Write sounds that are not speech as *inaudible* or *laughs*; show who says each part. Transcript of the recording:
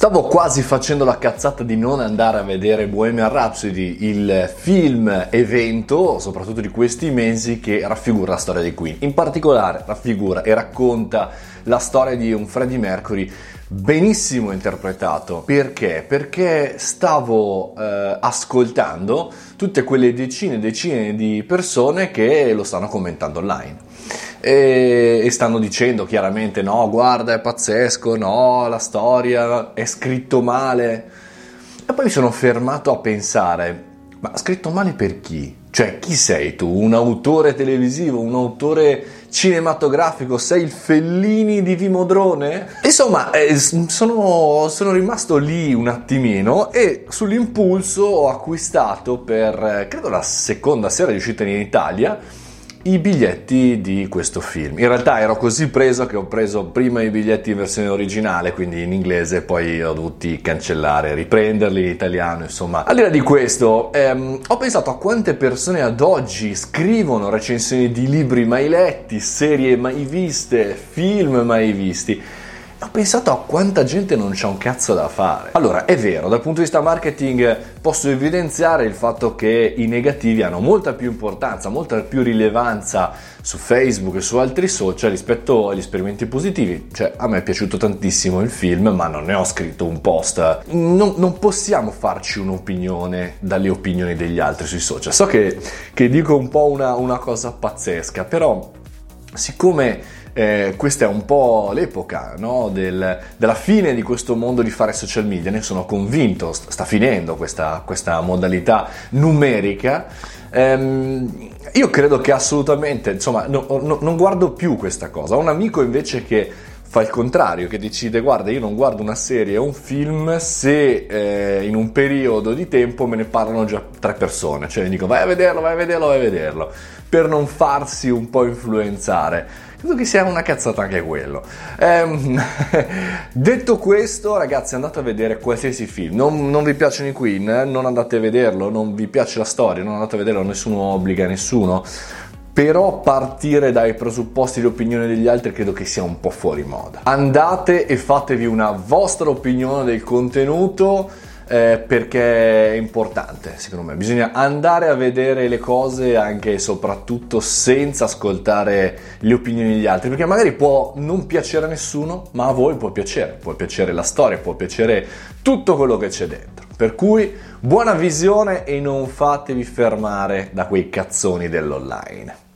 Speaker 1: Stavo quasi facendo la cazzata di non andare a vedere Bohemian Rhapsody, il film evento, soprattutto di questi mesi, che raffigura la storia di Queen. In particolare raffigura e racconta la storia di un Freddie Mercury benissimo interpretato. Perché? Perché stavo eh, ascoltando tutte quelle decine e decine di persone che lo stanno commentando online. E, e, stanno dicendo chiaramente no, guarda è pazzesco, no, la storia è scritto male. E poi mi sono fermato a pensare, ma scritto male per chi? Cioè, chi sei tu? Un autore televisivo, un autore cinematografico? Sei il Fellini di Vimodrone? Insomma, eh, sono, sono, rimasto lì un attimino e sull'impulso ho acquistato per, eh, credo, la seconda sera di uscita in Italia i biglietti di questo film. In realtà ero così preso che ho preso prima i biglietti in versione originale, quindi in inglese, poi ho dovuti cancellare, riprenderli in italiano, insomma. Al di là di questo, ehm, ho pensato a quante persone ad oggi scrivono recensioni di libri mai letti, serie mai viste, film mai visti ho pensato a quanta gente non c'ha un cazzo da fare. Allora, è vero, dal punto di vista marketing posso evidenziare il fatto che i negativi hanno molta più importanza, molta più rilevanza su Facebook e su altri social rispetto agli esperimenti positivi. Cioè, a me è piaciuto tantissimo il film, ma non ne ho scritto un post. Non, non possiamo farci un'opinione dalle opinioni degli altri sui social. So che, che dico un po' una, una cosa pazzesca, però siccome eh, questa è un po' l'epoca no? Del, della fine di questo mondo di fare social media, ne sono convinto, sta finendo questa, questa modalità numerica. Ehm, io credo che assolutamente, insomma, no, no, non guardo più questa cosa. Ho un amico invece che fa il contrario, che decide guarda io non guardo una serie o un film se eh, in un periodo di tempo me ne parlano già tre persone, cioè dico vai a vederlo, vai a vederlo, vai a vederlo, per non farsi un po' influenzare. Credo che sia una cazzata anche quello. Ehm, *laughs* detto questo, ragazzi, andate a vedere qualsiasi film. Non, non vi piacciono i Queen, eh? non andate a vederlo. Non vi piace la storia, non andate a vederlo. Nessuno obbliga nessuno. Però partire dai presupposti e opinioni degli altri credo che sia un po' fuori moda. Andate e fatevi una vostra opinione del contenuto eh, perché è importante, secondo me. Bisogna andare a vedere le cose anche e soprattutto senza ascoltare le opinioni degli altri, perché magari può non piacere a nessuno, ma a voi può piacere, può piacere la storia, può piacere tutto quello che c'è dentro. Per cui buona visione e non fatevi fermare da quei cazzoni dell'online.